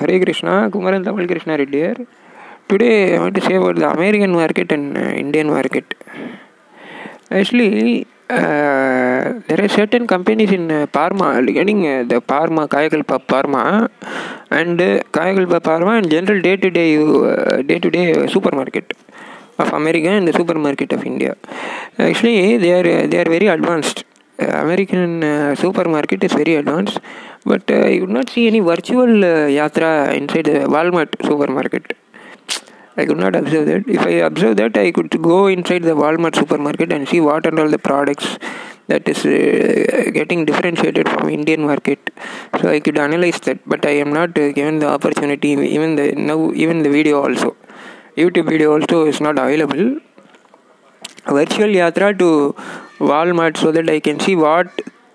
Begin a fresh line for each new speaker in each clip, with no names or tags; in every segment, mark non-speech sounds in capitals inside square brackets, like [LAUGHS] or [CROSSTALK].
Hare Krishna, Kumaran Tamil Krishna Reddy here. Today I want to say about the American market and uh, Indian market. Actually, uh, there are certain companies in uh, Parma getting uh, the Parma, Kayakalpa Parma and uh, Kayakalpa Parma and general day-to-day uh, day-to-day supermarket of America and the supermarket of India. Actually, they are they are very advanced. American uh, supermarket is very advanced, but uh, you would not see any virtual uh, yatra inside the Walmart supermarket. I could not observe that. If I observe that, I could go inside the Walmart supermarket and see what are all the products that is uh, getting differentiated from Indian market. So I could analyze that, but I am not given the opportunity. Even the now, even the video also, YouTube video also is not available. Virtual yatra to Walmart so that I can see what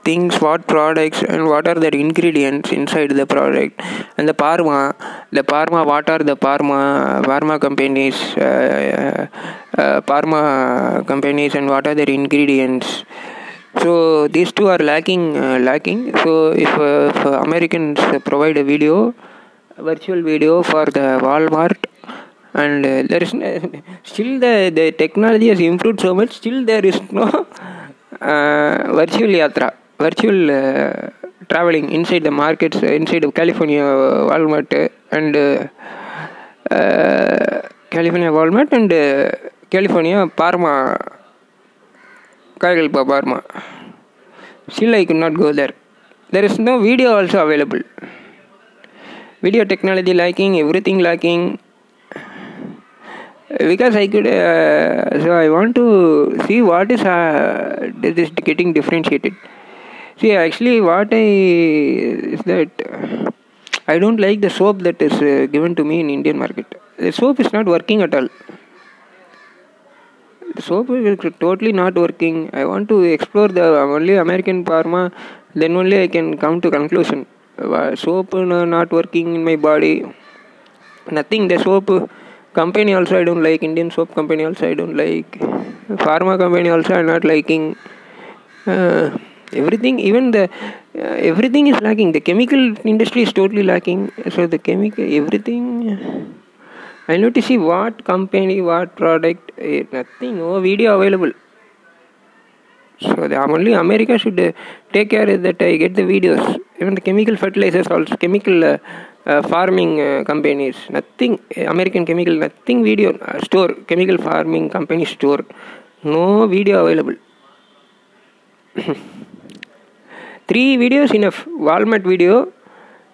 things, what products, and what are their ingredients inside the product. And the Pharma, the Pharma, what are the Pharma, Pharma companies, uh, uh, Pharma companies, and what are their ingredients. So these two are lacking, uh, lacking. So if, uh, if Americans provide a video, virtual video for the Walmart and uh, there is [LAUGHS] still the the technology has improved so much still there is no uh, virtual yatra virtual uh, traveling inside the markets inside of california walmart and california walmart and california pharma. Kagalpa pharma. Still i could not go there. There is no video also available. Video technology lacking everything lacking. Because I could, uh, so I want to see what is uh, this getting differentiated. See, actually, what I is that I don't like the soap that is uh, given to me in Indian market. The soap is not working at all. The soap is totally not working. I want to explore the only American pharma. Then only I can come to conclusion. Soap not working in my body. Nothing. The soap company also I don't like Indian soap company also I don't like pharma company also I'm not liking uh, everything even the uh, everything is lacking. The chemical industry is totally lacking. So the chemical everything I need to see what company what product eh, nothing. No video available. So the only America should uh, take care that I get the videos. Even the chemical fertilizers also chemical uh, uh, farming uh, companies nothing. American chemical nothing video uh, store chemical farming company store. No video available [LAUGHS] three videos enough. Walmart video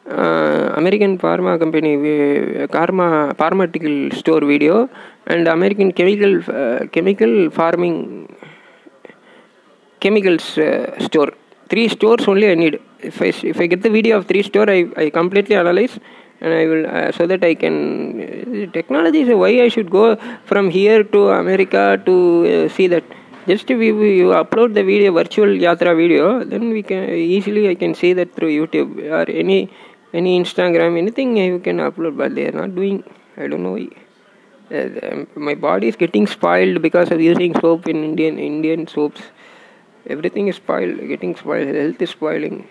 uh, american pharma company uh, karma pharmaceutical store video and american chemical uh, chemical farming chemicals store. Three stores only i need. If i if i get the video of three store i, I completely analyze and i will uh, so that i can uh, technology is why i should go from here to america to uh, see that just you, you upload the video virtual yatra video then we can easily i can see that through youtube or any any instagram anything you can upload but they are not doing i don't know. Uh, my body is getting spoiled because of using soap in indian indian soaps. Everything is spoiled getting spoiled health is spoiling.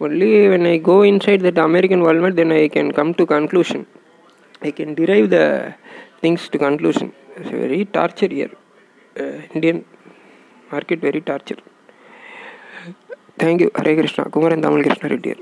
Only when i go inside that american walmart then i can come to conclusion. I can derive the things to conclusion it's very torture year Indian market very torture thank you Hare Krishna Kumaran Tamil Krishna Rettiyar